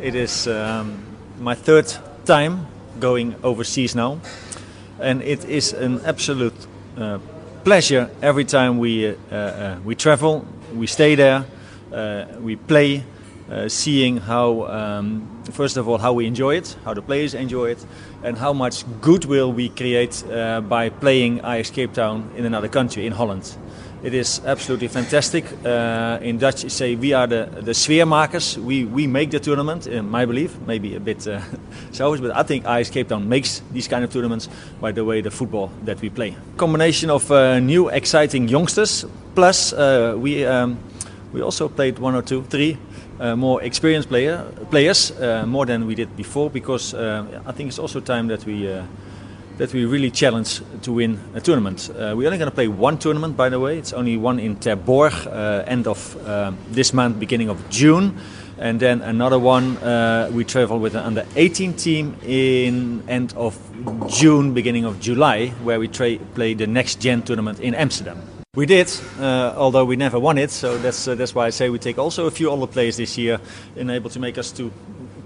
It is um, my third time going overseas now, and it is an absolute uh, pleasure every time we uh, uh, we travel. We stay there, uh, we play, seeing how um, first of all how we enjoy it, how the players enjoy it, and how much goodwill we create by playing Ajax Cape Town in another country, in Holland. It is absolutely fantastic. Uh, in Dutch, you say we are the, the sfeermakers. We, we make the tournament, in my belief. Maybe a bit uh, selfish, but I think Ajax Cape Town makes these kind of tournaments by the way the football that we play. Combination of uh, new, exciting youngsters, plus uh, we, um, we also played one or two, three uh, more experienced player, players, uh, more than we did before, because uh, I think it's also time that we uh, that we really challenge to win a tournament. Uh, we're only going to play one tournament, by the way. It's only one in Terborg, uh, end of uh, this month, beginning of June. And then another one, uh, we travel with an under 18 team in end of June, beginning of July, where we tra- play the next gen tournament in Amsterdam. We did, uh, although we never won it. So that's uh, that's why I say we take also a few other players this year, and able to make us to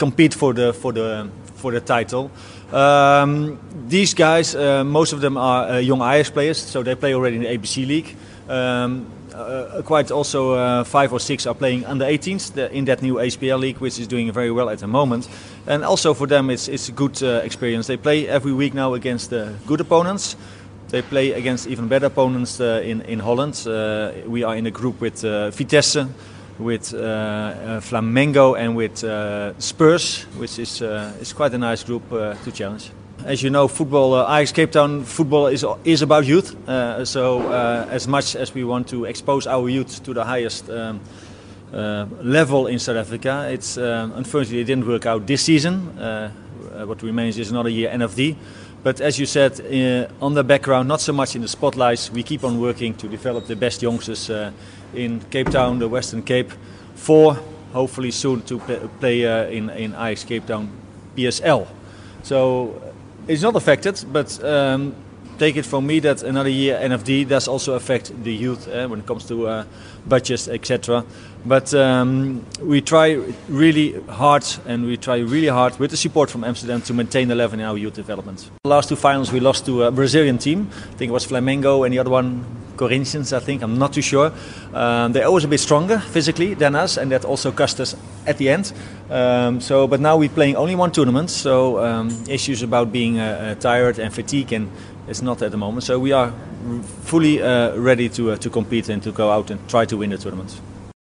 compete for the for the for the title. Um, these guys, uh, most of them are uh, young Ajax players, so they play already in the ABC League. Um, uh, quite also uh, five or six are playing under 18s in that new HPL league, which is doing very well at the moment. And also for them, it's, it's a good uh, experience. They play every week now against uh, good opponents. They play against even better opponents uh, in, in Holland. Uh, we are in a group with uh, Vitesse, with uh, uh, Flamengo, and with uh, Spurs, which is, is quite a nice group to challenge. As you know, football, uh, Ajax Cape Town football is, is about youth. So, as much as we want to expose our youth to the highest um, uh, level in South Africa, it's um, unfortunately it didn't work out this season. Uh, what remains is another year NFD. But as you said, uh, on the background, not so much in the spotlights, we keep on working to develop the best youngsters uh, in Cape Town, the Western Cape, for hopefully soon to play, uh, in, in Ajax Cape Town PSL. So it's not affected, but um, take it from me that another year NFD does also affect the youth when it comes to budgets, etc. But um, we try really hard, and we try really hard with the support from Amsterdam to maintain the level in our youth development. The last two finals we lost to a Brazilian team. I think it was Flamengo and the other one Corinthians, I think. I'm not too sure. Um, they're always a bit stronger physically than us, and that also cost us at the end. Um, so, but now we're playing only one tournament, so um, issues about being uh, uh, tired and fatigue and it's not at the moment. So we are fully uh, ready to uh, to compete and to go out and try to win the tournament.